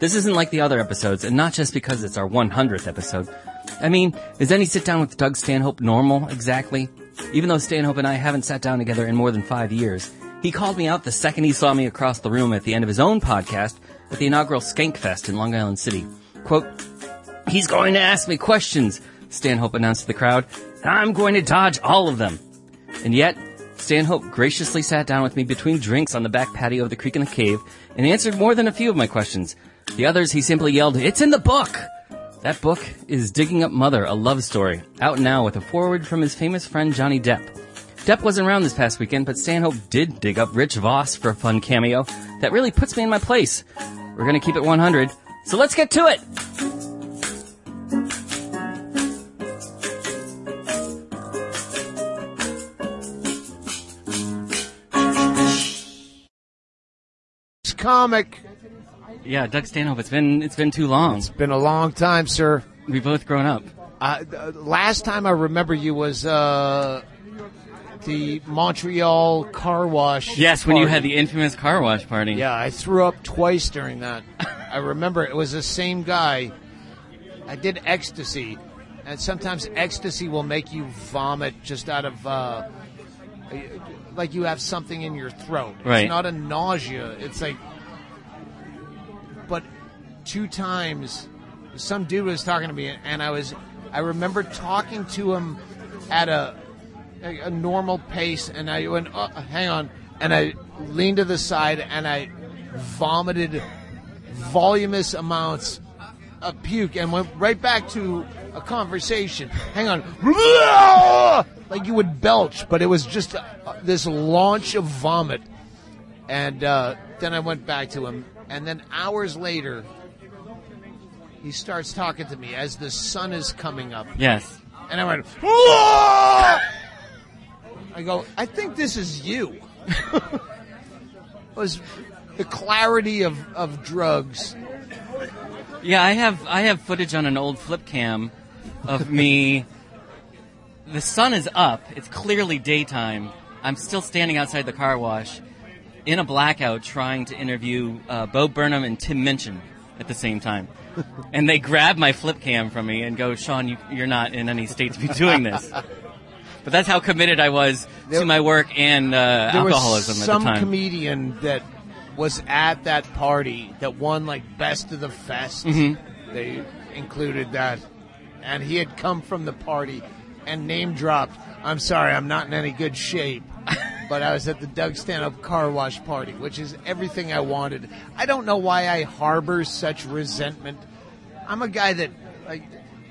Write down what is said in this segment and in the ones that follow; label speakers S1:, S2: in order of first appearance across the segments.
S1: This isn't like the other episodes, and not just because it's our 100th episode. I mean, is any sit down with Doug Stanhope normal, exactly? Even though Stanhope and I haven't sat down together in more than five years, he called me out the second he saw me across the room at the end of his own podcast at the inaugural Skankfest in Long Island City. Quote, He's going to ask me questions, Stanhope announced to the crowd. I'm going to dodge all of them. And yet, Stanhope graciously sat down with me between drinks on the back patio of the Creek and the Cave and answered more than a few of my questions. The others, he simply yelled, It's in the book! That book is Digging Up Mother, a love story, out now with a foreword from his famous friend Johnny Depp. Depp wasn't around this past weekend, but Stanhope did dig up Rich Vos for a fun cameo. That really puts me in my place. We're gonna keep it 100, so let's get to it!
S2: comic.
S1: Yeah, Doug Stanhope, it's been, it's been too long.
S2: It's been a long time, sir.
S1: We've both grown up.
S2: Uh, uh, last time I remember you was uh, the Montreal car wash.
S1: Yes, when you had the infamous car wash party.
S2: Yeah, I threw up twice during that. I remember it was the same guy. I did ecstasy, and sometimes ecstasy will make you vomit just out of. Uh, like you have something in your throat.
S1: Right.
S2: It's not a nausea. It's like, two times, some dude was talking to me, and I was, I remember talking to him at a, a, a normal pace, and I went, oh, hang on, and I leaned to the side, and I vomited voluminous amounts of puke, and went right back to a conversation. Hang on, like you would belch, but it was just uh, this launch of vomit. And uh, then I went back to him, and then hours later, he starts talking to me as the sun is coming up,
S1: Yes.
S2: and I went, "Whoa!" I go, I think this is you. it was the clarity of, of drugs.
S1: Yeah, I have I have footage on an old flip cam of me. the sun is up. It's clearly daytime. I'm still standing outside the car wash in a blackout trying to interview uh, Bo Burnham and Tim Minchin at the same time. and they grab my flip cam from me and go, Sean, you, you're not in any state to be doing this. but that's how committed I was
S2: There-
S1: to my work and uh, alcoholism at the time.
S2: Some comedian that was at that party that won like best of the fest.
S1: Mm-hmm.
S2: They included that, and he had come from the party and name dropped. I'm sorry, I'm not in any good shape. But I was at the Doug Stanhope car wash party, which is everything I wanted. I don't know why I harbor such resentment. I'm a guy that, like,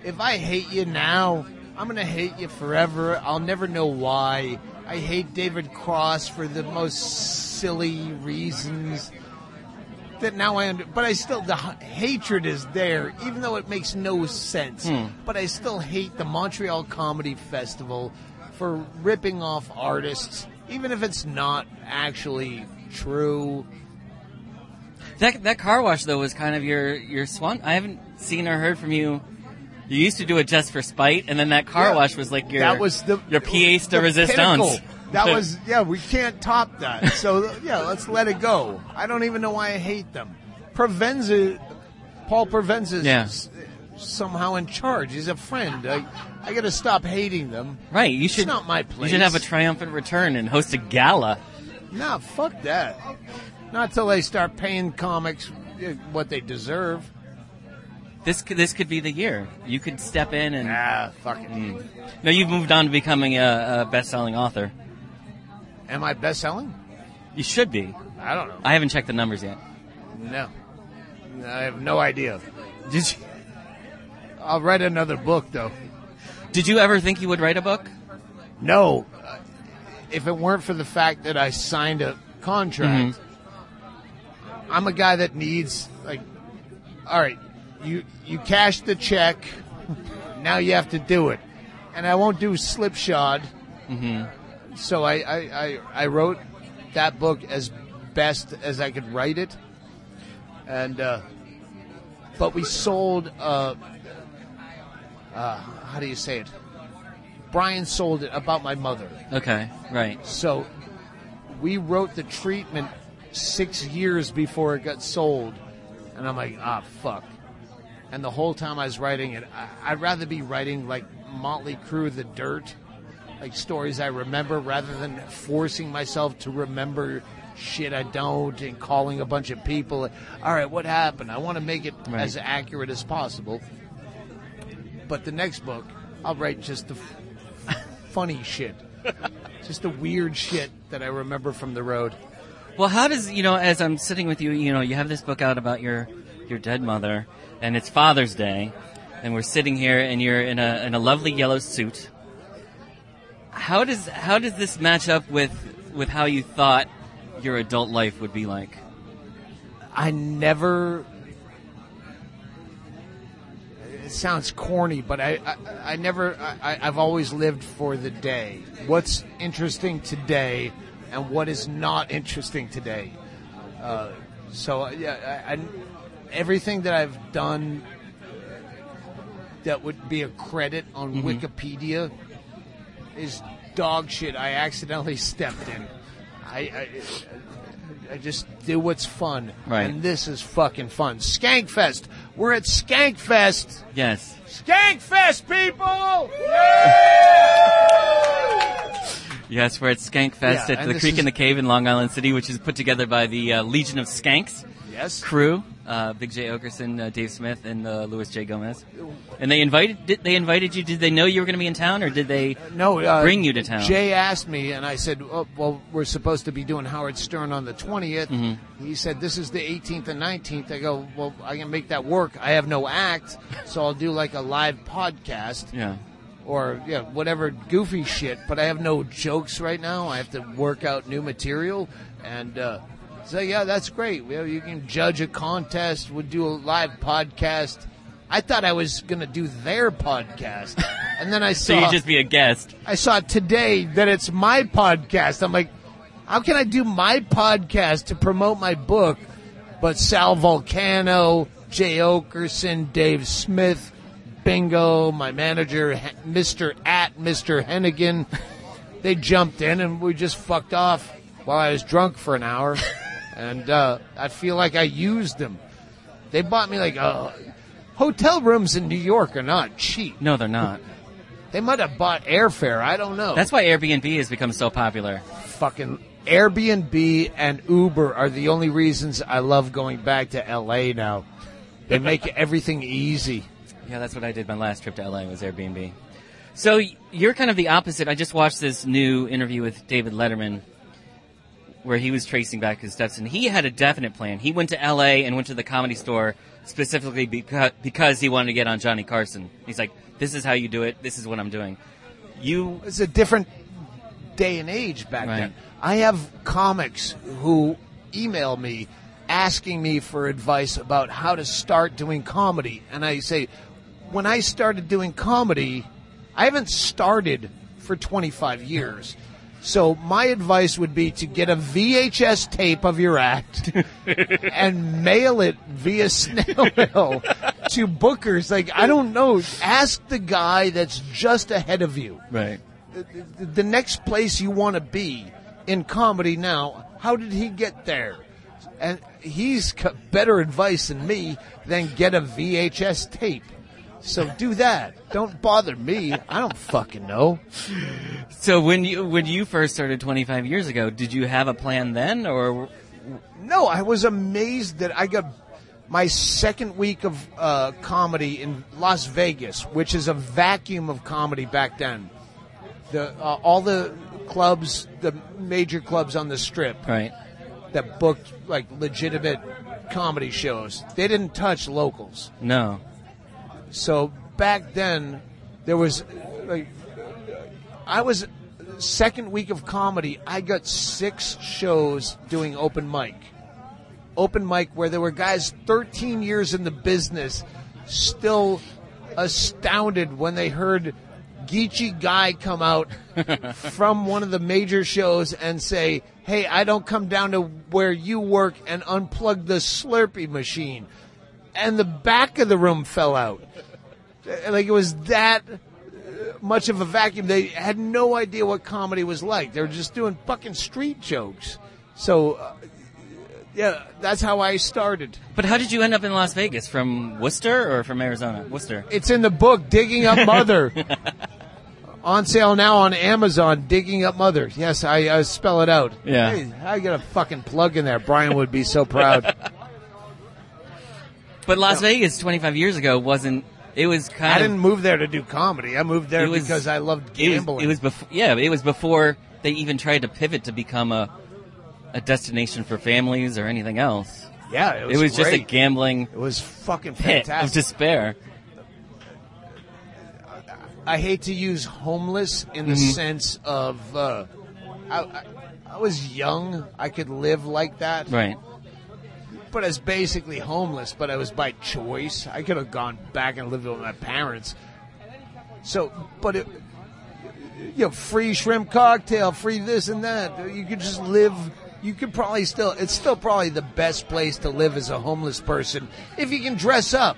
S2: if I hate you now, I'm gonna hate you forever. I'll never know why. I hate David Cross for the most silly reasons. That now I under, but I still the hatred is there, even though it makes no sense. Hmm. But I still hate the Montreal Comedy Festival for ripping off artists, even if it's not actually true.
S1: That that car wash though was kind of your your swan. I haven't seen or heard from you. You used to do it just for spite, and then that car
S2: Yeah.
S1: wash was like your
S2: that was the
S1: your pièce de
S2: the
S1: resistance.
S2: pinnacle. That was yeah. We can't top that. So yeah, let's let it go. I don't even know why I hate them. Provenza, Paul Provenza, is
S1: Yeah.
S2: Somehow in charge. He's a friend. I, I got to stop hating them.
S1: right. You should It's
S2: not my place.
S1: You should have a triumphant return and host a gala.
S2: Nah, fuck that. Not till they start paying comics uh, what they deserve.
S1: This could, this could be the year. You could step in and
S2: Ah, fuck it.
S1: no. You've moved on to becoming a, a best-selling author.
S2: Am I best selling?
S1: You should be.
S2: I don't know.
S1: I haven't checked the numbers yet.
S2: No, I have no idea.
S1: Did you,
S2: I'll write another book though.
S1: did you ever think you would write a book?
S2: No, uh, if it weren't for the fact that I signed a contract, I'm a guy that needs like, all right, you you cash the check. Now you have to do it, and I won't do slipshod. Mm-hmm. So I, I, I, I wrote that book as best as I could write it, and uh, but we sold. Uh, uh, how do you say it? Brian sold it about my mother.
S1: Okay, right.
S2: So we wrote the treatment six years before it got sold, and I'm like, ah, fuck. And the whole time I was writing it, I, I'd rather be writing like Motley Crue, The Dirt, like stories I remember, rather than forcing myself to remember shit I don't and calling a bunch of people. All right, what happened? I want to make it
S1: Right.
S2: as accurate as possible. But the next book, I'll write just the f- funny shit, just the weird shit that I remember from the road.
S1: Well, how does you know? As I'm sitting with you, you know, you have this book out about your your dead mother, and it's Father's Day, and we're sitting here, and you're in a in a lovely yellow suit. How does how does this match up with with how you thought your adult life would be like?
S2: I never. It sounds corny, but I, I, I never. I, I've always lived for the day. What's interesting today, and what is not interesting today. Uh, so yeah, I, I, everything that I've done that would be a credit on Wikipedia is dog shit. I accidentally stepped in. I, I I just do what's fun.
S1: Right.
S2: And this is fucking fun. Skankfest. We're at Skankfest.
S1: Yes.
S2: Skankfest, people!
S1: Yes, we're at Skankfest
S2: Yeah,
S1: at the Creek
S2: is-
S1: in the Cave in Long Island City, which is put together by the uh, Legion of Skanks
S2: Yes.
S1: crew, uh, Big Jay Oakerson, uh, Dave Smith, and uh, Luis J Gomez. And they invited did they invited you? Did they know you were going to be in town, or did they?
S2: No, uh,
S1: Bring you to town.
S2: Jay asked me, and I said, oh, "Well, we're supposed to be doing Howard Stern on the 20th."
S1: Mm-hmm.
S2: He said, "This is the 18th and 19th." I go, "Well, I can make that work. I have no act, so I'll do like a live podcast
S1: Yeah.
S2: or yeah, whatever goofy shit. But I have no jokes right now. I have to work out new material, and uh, so yeah, that's great. Well, you can judge a contest. We'll do a live podcast. I thought I was gonna do their podcast, and then I
S1: So
S2: saw
S1: you just be a guest.
S2: I saw today that it's my podcast. I'm like, how can I do my podcast to promote my book? But Sal Vulcano, Jay Oakerson, Dave Smith, Bingo, my manager, Mr. At Mr. Hennigan, they jumped in and we just fucked off while I was drunk for an hour. and uh, I feel like I used them. They bought me like uh, hotel rooms in New York are not cheap.
S1: No, they're not.
S2: They might have bought airfare. I don't know.
S1: That's why Airbnb has become so popular.
S2: fucking Airbnb and Uber are the only reasons I love going back to LA now. They make everything easy.
S1: Yeah, that's what I did my last trip to LA was Airbnb. So you're kind of the opposite. I just watched this new interview with David Letterman where he was tracing back his steps and he had a definite plan. He went to LA and went to the comedy store specifically because, because he wanted to get on Johnny Carson. He's like, this is how you do it. This is what I'm doing. You,
S2: It's a different day and age back
S1: Right.
S2: then. I have comics who email me asking me for advice about how to start doing comedy. And I say, when I started doing comedy, I haven't started for 25 years. So my advice would be to get a VHS tape of your act and mail it via snail mail to bookers. Like, I don't know. Ask the guy that's just ahead of you
S1: right.
S2: the, the next place you want to be in comedy now, how did he get there? And he's got better advice than me than get a VHS tape. So do that. Don't bother me. I don't fucking know.
S1: So when you, when you first started 25 years ago, did you have a plan then or
S2: No, I was amazed that I got my second week of uh, comedy in Las Vegas, which is a vacuum of comedy back then. The uh, all the clubs, the major clubs on the strip,
S1: right?
S2: that booked like legitimate comedy shows. They didn't touch locals.
S1: No.
S2: So back then, there was like I was second week of comedy. I got six shows doing open mic. Open mic where there were guys 13 years in the business still astounded when they heard Geechy Guy come out from one of the major shows and say, Hey, I don't come down to where you work and unplug the Slurpee machine. And the back of the room fell out. Like it was that much of a vacuum. They had no idea what comedy was like. They were just doing fucking street jokes. So, uh, yeah, that's how I started.
S1: But how did you end up in Las Vegas? From Worcester or from Arizona? Worcester.
S2: It's in the book, Digging Up Mother. on sale now on Amazon, Digging Up Mother. Yes, I, I spell it out.
S1: Yeah.
S2: Hey, I got a fucking plug in there. Brian would be so proud.
S1: But Las Vegas 25 years ago wasn't. It was kind
S2: I
S1: of.
S2: didn't move there to do comedy. I moved there
S1: was-
S2: because I loved
S1: it was,
S2: gambling.
S1: it was before. Yeah, it was before they even tried to pivot to become a a destination for families or anything else.
S2: yeah, it
S1: It
S2: was,
S1: was, just a gambling
S2: It was fucking
S1: pit of despair.
S2: I hate to use homeless in the
S1: Mm-hmm.
S2: sense of uh, I, I, I was young. I could live like that,
S1: Right.
S2: But as basically homeless. But I was by choice. I could have gone back and lived with my parents. So, but it, you know, free shrimp cocktail, free this and that. You could just live. You could probably still. It's still probably the best place to live as a homeless person if you can dress up.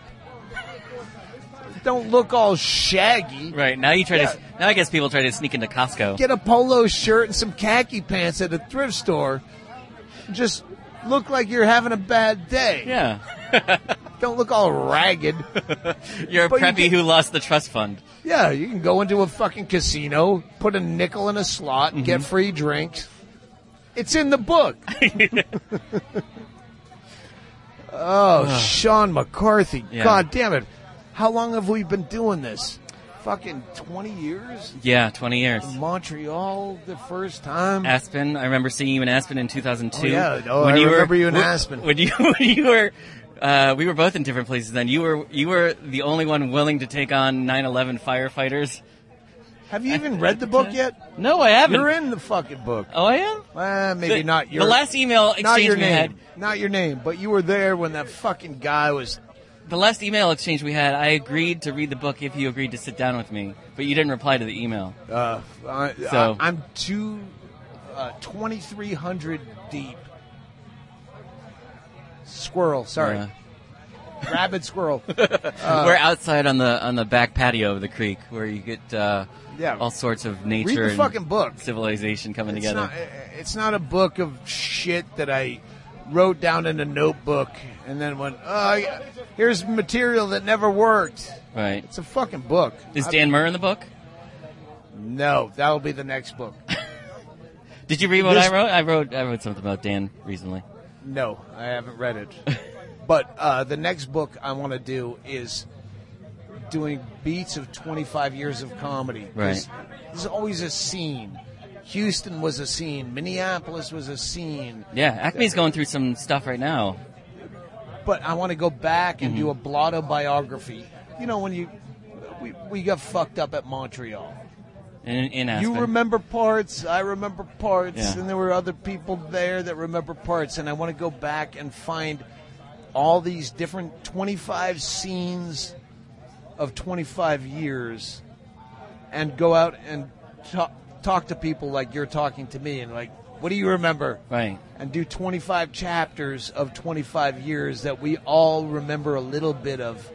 S2: Don't look all shaggy.
S1: Right. Now you try
S2: Yeah.
S1: to. Now I guess people try to sneak into Costco.
S2: get a polo shirt and some khaki pants at a thrift store. Just look like you're having a bad day.
S1: yeah.
S2: Don't look all ragged.
S1: You're a
S2: But you
S1: preppy who lost the trust fund.
S2: Yeah, you can go into a fucking casino, put a nickel in a slot, and
S1: Mm-hmm.
S2: get free drinks. It's in the book. oh, Sean McCarthy.
S1: Yeah.
S2: God damn it. How long have we been doing this? Fucking 20 years?
S1: Yeah, 20 years.
S2: Montreal the first time?
S1: Aspen. I remember seeing you in Aspen in 2002.
S2: Oh, yeah. Oh, I remember you in
S1: when-
S2: Aspen.
S1: When you when you were, uh, we were both in different places. Then you were you were the only one willing to take on 9/11 firefighters.
S2: Have you even read the book yet?
S1: No, I haven't.
S2: You're in the fucking book.
S1: Oh, I am.
S2: Uh, maybe
S1: The-
S2: not your
S1: the last email exchange
S2: not
S1: your
S2: name,
S1: had.
S2: not your name, but you were there when that fucking guy was.
S1: The last email exchange we had, I agreed to read the book if you agreed to sit down with me, but you didn't reply to the email.
S2: Uh, I,
S1: So-
S2: I, am two, uh, twenty three hundred deep. Squirrel, sorry,
S1: Uh,
S2: rabid squirrel.
S1: we're outside on the on the back patio of the creek where you get uh,
S2: Yeah.
S1: all sorts of nature Read
S2: the
S1: and
S2: fucking book.
S1: civilization coming
S2: It's
S1: together.
S2: not, it's not a book of shit that I wrote down in a notebook and then went, oh, yeah, here's material that never worked.
S1: right.
S2: It's a fucking book.
S1: Is Dan Murr in the book?
S2: No, that'll be the next book.
S1: Did you read what
S2: This-
S1: I wrote? I wrote I wrote something about Dan recently.
S2: No, I haven't read it. but uh, the next book I want to do is doing beats of 25 years of comedy. There's, there's always a scene. Houston was a scene. Minneapolis was a scene.
S1: Yeah, Acme's going through some stuff right now.
S2: But I want to go back and do
S1: Mm-hmm.
S2: a blotto biography. You know, when you we, we got fucked up at Montreal.
S1: In, in.
S2: You remember parts, I remember parts,
S1: Yeah.
S2: and there were other people there that remember parts. And I want to go back and find all these different 25 scenes of 25 years and go out and talk, talk to people like you're talking to me and like, what do you remember?
S1: Right.
S2: And do 25 chapters of 25 years that we all remember a little bit of.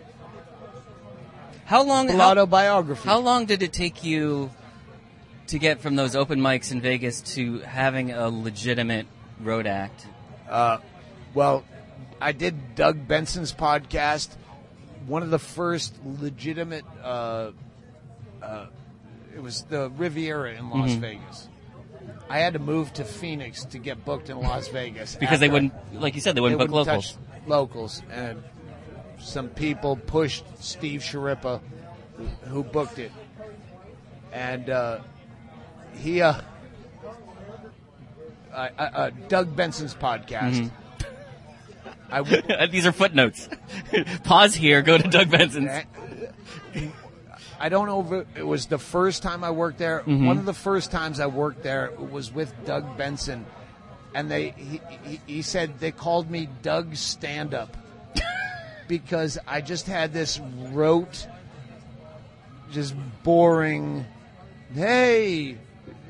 S1: How long? How,
S2: Autobiography.
S1: how long did it take you to get from those open mics in Vegas to having a legitimate road act?
S2: Well, I did Doug Benson's podcast. One of the first legitimate. Uh, uh, it was the Riviera in Las
S1: Mm-hmm.
S2: Vegas. I had to move to Phoenix to get booked in Las Vegas
S1: Because they wouldn't, like you said, they
S2: they
S1: wouldn't book
S2: wouldn't
S1: locals.
S2: locals, and some people pushed Steve Schirripa, who, booked it, and uh, he. Uh, uh, Doug Benson's podcast. I w-
S1: These are footnotes. Pause here. Go to Doug Benson's.
S2: I don't know if it, it was the first time I worked there.
S1: Mm-hmm.
S2: One of the first times I worked there was with Doug Benson, and they he, he, he said they called me Doug Stand Up. because I just had this rote, just boring. Hey,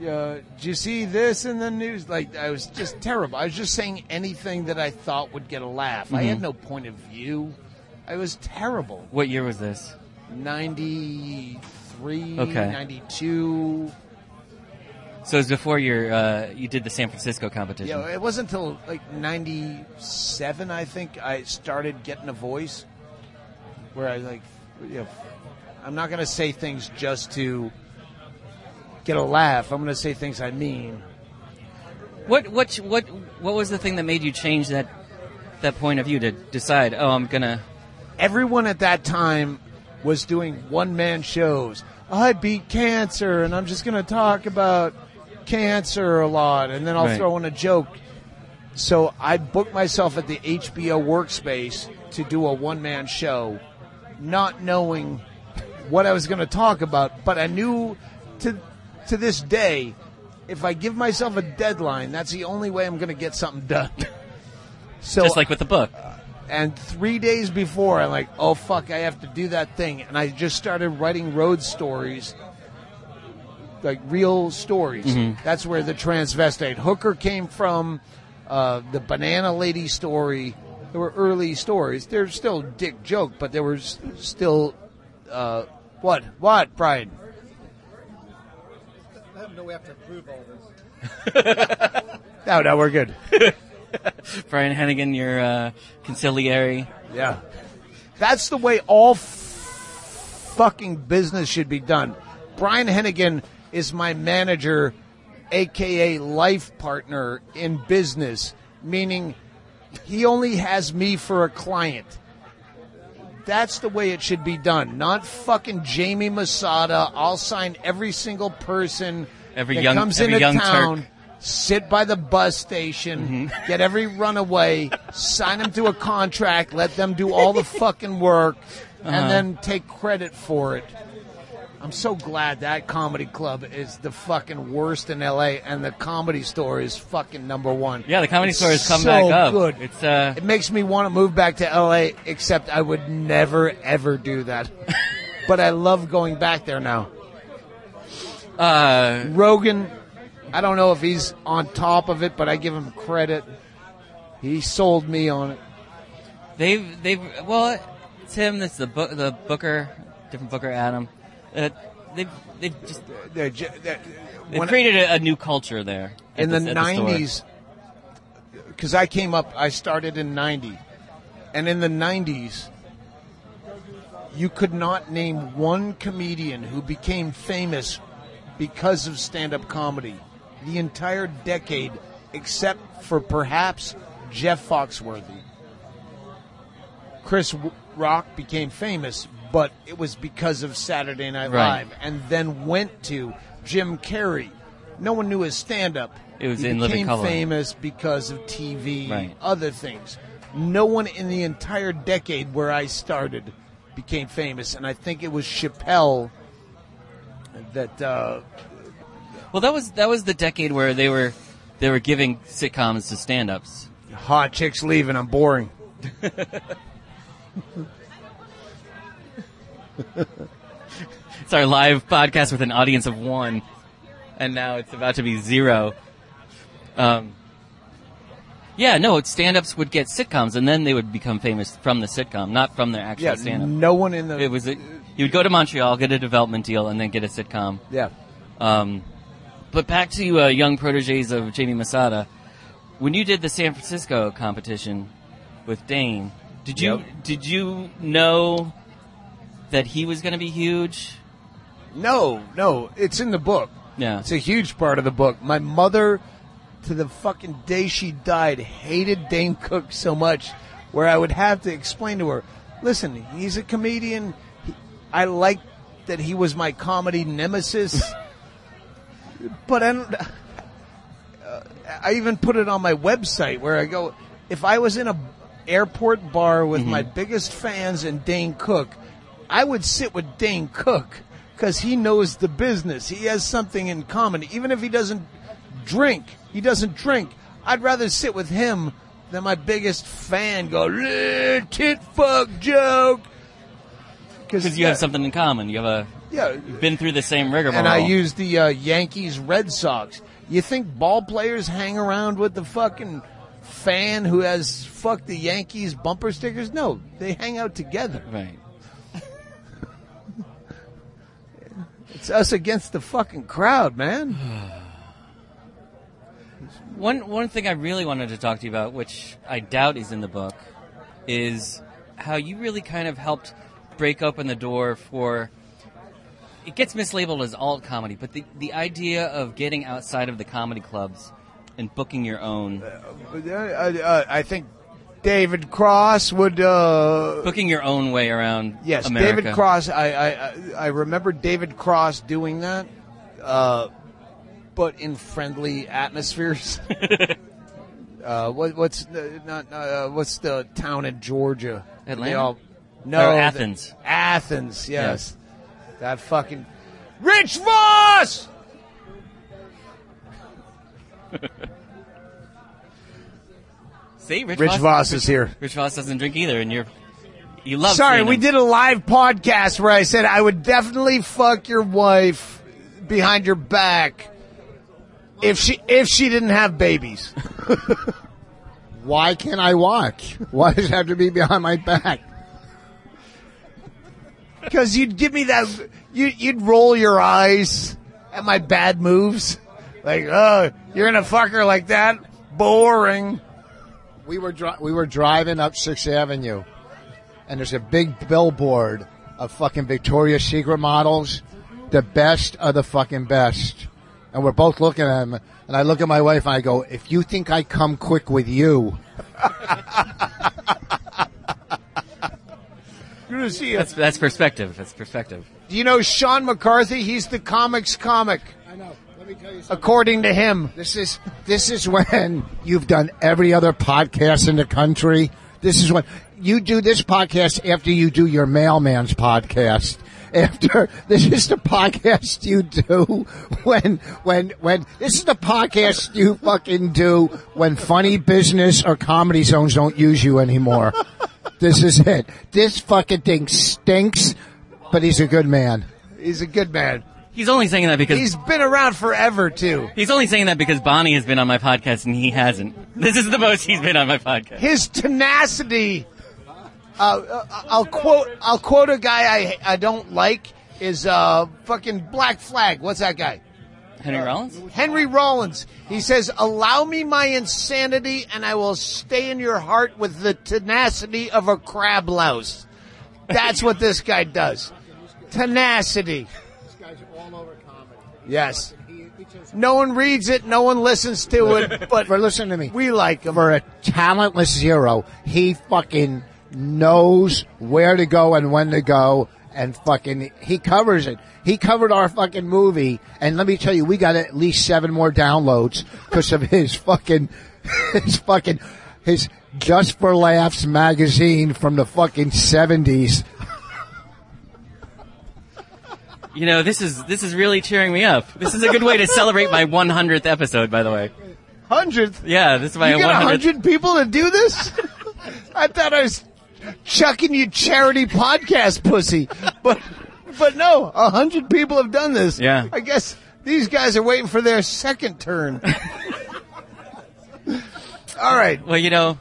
S2: uh, did you see this in the news? Like I was just terrible. I was just saying anything that I thought would get a laugh. I had no point of view. I was terrible.
S1: What year was this?
S2: 93,
S1: Okay.
S2: 92.
S1: So it was before your uh, you did the San Francisco competition.
S2: Yeah, it wasn't until like 97, I think, I started getting a voice where I like, you know, I'm not going to say things just to get a laugh. I'm going to say things I mean.
S1: What what what what was the thing that made you change that that point of view to decide? Oh, I'm gonna.
S2: Everyone at that time was doing one man shows. I beat cancer, and I'm just going to talk about cancer a lot, and then I'll
S1: Right.
S2: throw in a joke. So I booked myself at the HBO workspace to do a one man show, not knowing what I was going to talk about, but I knew to to this day, if I give myself a deadline, that's the only way I'm going to get something done. So
S1: Just like with the book.
S2: And three days before, I'm like, oh fuck, I have to do that thing, and I just started writing road stories, like real stories. That's where the transvestite hooker came from, uh, the banana lady story. There were early stories. They're still dick joke, but there was still, uh, what, what, Brian?
S3: I have no way to prove all this.
S2: No, no, we're good.
S1: Brian Hennigan, your uh, consigliere.
S2: Yeah. That's the way all f- fucking business should be done. Brian Hennigan is my manager, aka life partner in business, meaning he only has me for a client. That's the way it should be done. Not fucking Jamie Masada. I'll sign every single person
S1: Every
S2: that
S1: young-
S2: comes
S1: every
S2: into
S1: young
S2: town.
S1: Turk. Mm-hmm.
S2: Sit by the bus station, get every runaway, sign them to a contract, let them do all the fucking work,
S1: Uh-huh.
S2: and then take credit for it. I'm so glad that comedy club is the fucking worst in LA, and the comedy store is fucking number one.
S1: Yeah, the comedy
S2: It's
S1: store has come
S2: so
S1: back up.
S2: Good.
S1: It's uh,
S2: It makes me want to move back to LA, except I would never ever do that. but I love going back there now.
S1: uh,
S2: Rogan, I don't know if he's on top of it, but I give him credit. He sold me on it.
S1: they've they've well, it's him. That's the book, the Booker, different Booker, Adam. Uh, they've they've just
S2: They're ju- they're-
S1: they've created a, a new culture there
S2: in the, 90s because i came up i started in 90 and in the 90s you could not name one comedian who became famous because of stand-up comedy the entire decade except for perhaps jeff foxworthy chris rock became famous but it was because of saturday night
S1: Right.
S2: live and then went to jim carrey no one knew his stand-up
S1: It was
S2: he
S1: in Living
S2: became famous because of TV,
S1: Right.
S2: other things. No one in the entire decade where I started became famous, and I think it was Chappelle that. Uh,
S1: Well, that was that was the decade where they were they were giving sitcoms to stand-ups.
S2: Hot chicks leaving. I'm boring.
S1: It's our live podcast with an audience of one, and now it's about to be zero. Um, yeah, no, stand-ups would get sitcoms, and then they would become famous from the sitcom, not from their actual
S2: Yeah,
S1: stand-up.
S2: no one in the.
S1: It was a, you would go to Montreal, get a development deal, and then get a sitcom.
S2: yeah.
S1: Um, but back to uh, young proteges of Jamie Masada. When you did the San Francisco competition with Dane, did you
S2: Yep.
S1: did you know that he was going to be huge?
S2: No, no, it's in the book.
S1: Yeah.
S2: It's a huge part of the book. My mother, to the fucking day she died, hated Dane Cook so much, where I would have to explain to her, listen, he's a comedian. He, I like that he was my comedy nemesis, but I don't. Uh, I even put it on my website where I go, if I was in a airport bar with my biggest fans and Dane Cook, I would sit with Dane Cook because he knows the business. He has something in common. Even if he doesn't drink, he doesn't drink. I'd rather sit with him than my biggest fan go "Eh, tit fuck joke
S1: Because you have something in common. You have a
S2: Yeah,
S1: you've been through the same rigmarole.
S2: and I use the uh, Yankees Red Sox. You think ball players hang around with the fucking fan who has fuck the Yankees bumper stickers? No, they hang out together.
S1: right.
S2: It's us against the fucking crowd, man.
S1: One one thing I really wanted to talk to you about, which I doubt is in the book, is how you really kind of helped break open the door for. It gets mislabeled as alt comedy, but the the idea of getting outside of the comedy clubs and booking your own,
S2: Uh, uh, I think David Cross would. Uh,
S1: booking your own way around.
S2: yes,
S1: America.
S2: David Cross. I, I I- remember David Cross doing that, uh, but in friendly atmospheres. uh, what, what's the, not uh, what's the town in Georgia?
S1: Atlanta?
S2: All- no,
S1: Or
S2: the-
S1: Athens.
S2: Athens. Yes. That fucking Rich Vos.
S1: See, Rich,
S2: Rich
S1: Vos,
S2: Vos is here.
S1: Rich Vos doesn't drink either, and you're you love.
S2: Sorry, we
S1: him.
S2: did a live podcast where I said I would definitely fuck your wife behind your back if she if she didn't have babies.
S3: Why can't I watch? Why does it have to be behind my back?
S2: Because you'd give me that, you, you'd roll your eyes at my bad moves, like, oh, you're gonna fuck her like that? Boring.
S3: We were dri- we were driving up Sixth Avenue, and there's a big billboard of fucking Victoria's Secret models, the best of the fucking best. And we're both looking at them, and I look at my wife and I go, "If you think I come quick with you,
S2: You're gonna see
S1: That's that's perspective. That's perspective.
S2: Do you know Sean McCarthy? He's the comics comic,
S3: I know. Let me tell you something.
S2: according to him.
S3: This is this is when you've done every other podcast in the country. This is when you do this podcast after you do your mailman's podcast. After this is the podcast you do when when when this is the podcast you fucking do when funny business or comedy zones don't use you anymore. this is it. This fucking thing stinks, but he's a good man.
S2: He's a good man.
S1: He's only saying that because
S2: He's been around forever too.
S1: He's only saying that because Bonnie has been on my podcast and he hasn't. This is the most he's been on my podcast.
S2: His tenacity. Uh, uh, I'll quote. I'll quote a guy I I don't like is uh fucking Black Flag. What's that guy?
S1: Henry uh, Rollins?
S2: Henry Rollins. He says, "Allow me my insanity, and I will stay in your heart with the tenacity of a crab louse." That's what this guy does. Tenacity.
S3: This guy's are all over comedy.
S2: Yes. No one reads it. No one listens to it. But
S3: for, listen to me.
S2: we like him.
S3: for a talentless zero, he fucking knows where to go and when to go, and fucking he covers it. He covered our fucking movie, and let me tell you, we got at least seven more downloads because of his fucking, his fucking, his Just for Laughs magazine from the fucking seventies.
S1: You know, this is this is really cheering me up. This is a good way to celebrate my 100th episode, by the way.
S2: Hundredth.
S1: Yeah, this is my
S2: You got
S1: 100th.
S2: hundred people to do this? I thought I was chucking you charity podcast pussy, but but no, a hundred people have done this.
S1: Yeah.
S2: I guess these guys are waiting for their second turn. All right.
S1: Well, you know,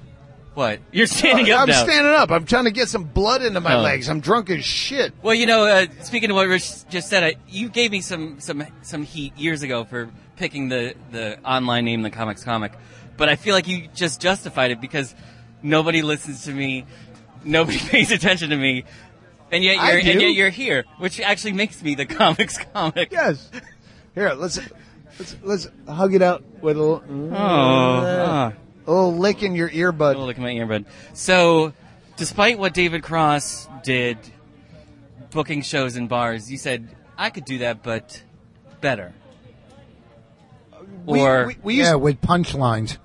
S1: what? You're standing up
S2: I'm
S1: now.
S2: standing up. I'm trying to get some blood into my
S1: Oh.
S2: legs. I'm drunk as shit.
S1: well, you know, uh, speaking of what Rich just said, uh, you gave me some some some heat years ago for picking the the online name, the comics comic, but I feel like you just justified it because nobody listens to me, nobody pays attention to me, and yet
S2: I
S1: you're and yet you're here, which actually makes me the comics comic.
S2: Yes. Here, let's let's let's hug it out with a little,
S1: Oh, ah.
S2: a little lick in your earbud.
S1: Oh, look at my earbud. So, despite what David Cross did, booking shows in bars, you said I could do that, but better.
S2: We-
S1: Or
S2: we, we used
S3: Yeah, with punchlines.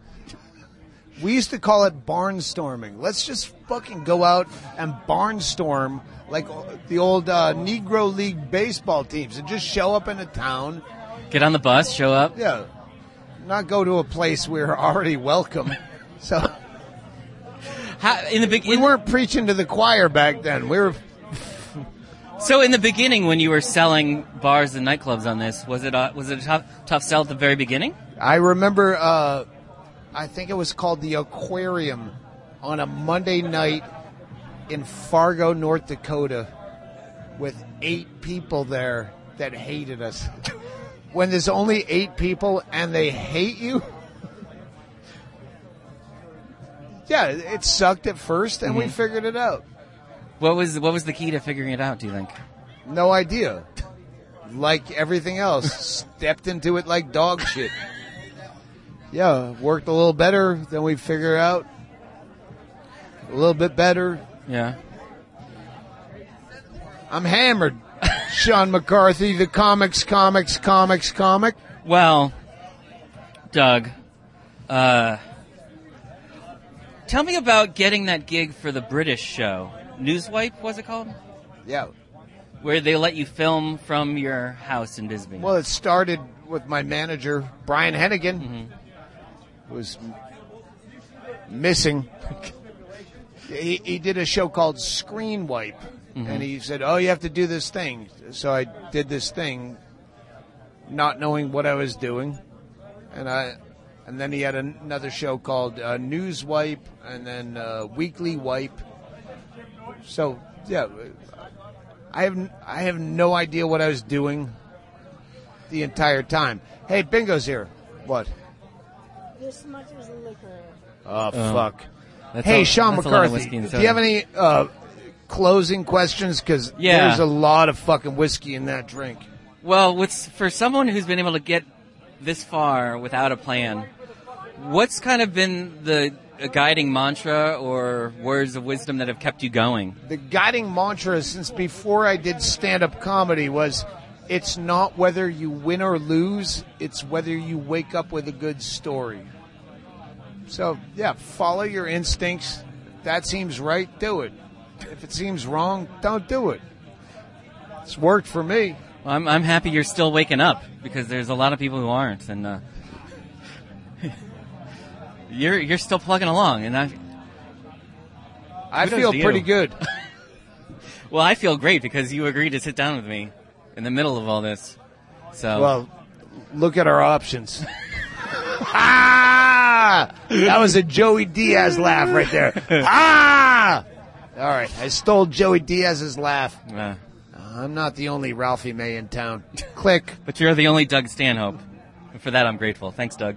S2: We used to call it barnstorming. Let's just fucking go out and barnstorm like the old uh, Negro League baseball teams and just show up in a town.
S1: get on the bus, show up.
S2: Yeah. Not go to a place we're already welcome. So
S1: How, in the
S2: We weren't preaching to the choir back then. We were.
S1: so in the beginning, when you were selling bars and nightclubs on this, was it a, was it a tough tough sell at the very beginning?
S2: I remember. Uh, I think it was called the Aquarium on a Monday night in Fargo, North Dakota, with eight people there that hated us. when there's only eight people and they hate you. Yeah, it sucked at first, and we mm-hmm. figured it out.
S1: What was what was the key to figuring it out? Do you think?
S2: No idea. Like everything else, stepped into it like dog shit. Yeah, worked a little better than we figured out. A little bit better.
S1: Yeah.
S2: I'm hammered. Sean McCarthy, the comics, comics, comics, comic.
S1: Well, Doug, uh, tell me about getting that gig for the British show. Newswipe, was it called?
S2: Yeah.
S1: Where they let you film from your house in Bisbee.
S2: Well, it started with my manager, Brian Hennigan, who was missing. he, he did a show called Screen Wipe, and he said, "Oh, you have to do this thing." So I did this thing, not knowing what I was doing, and I. And then he had an- another show called uh, News Wipe, and then uh, Weekly Wipe. So yeah, I have I have no idea what I was doing the entire time. Hey, Bingo's here. What?
S4: This much is liquor.
S2: Oh, fuck.
S1: That's
S2: Hey,
S1: a-
S2: Sean
S1: that's a lot of
S2: McCarthy.
S1: whiskey and
S2: Do you have any uh, closing questions? Because
S1: Yeah.
S2: there's a lot of fucking whiskey in that drink.
S1: Well, what's for someone who's been able to get this far without a plan? What's kind of been the uh, guiding mantra or words of wisdom that have kept you going?
S2: The guiding mantra since before I did stand up comedy was it's not whether you win or lose, it's whether you wake up with a good story. So, yeah, follow your instincts. If that seems right, do it. If it seems wrong, don't do it. It's worked for me.
S1: Well, I'm I'm happy you're still waking up because there's a lot of people who aren't, and uh, you're you're still plugging along, and I
S2: I feel pretty good.
S1: well, I feel great because you agreed to sit down with me in the middle of all this. So
S2: Well, look at our options. ah! That was a Joey Diaz laugh right there. ah! All right, I stole Joey Diaz's laugh.
S1: uh,
S2: I'm not the only Ralphie May in town. Click.
S1: but you're the only Doug Stanhope. And for that, I'm grateful. Thanks, Doug.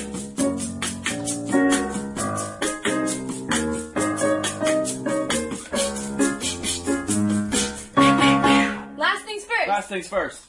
S1: things first.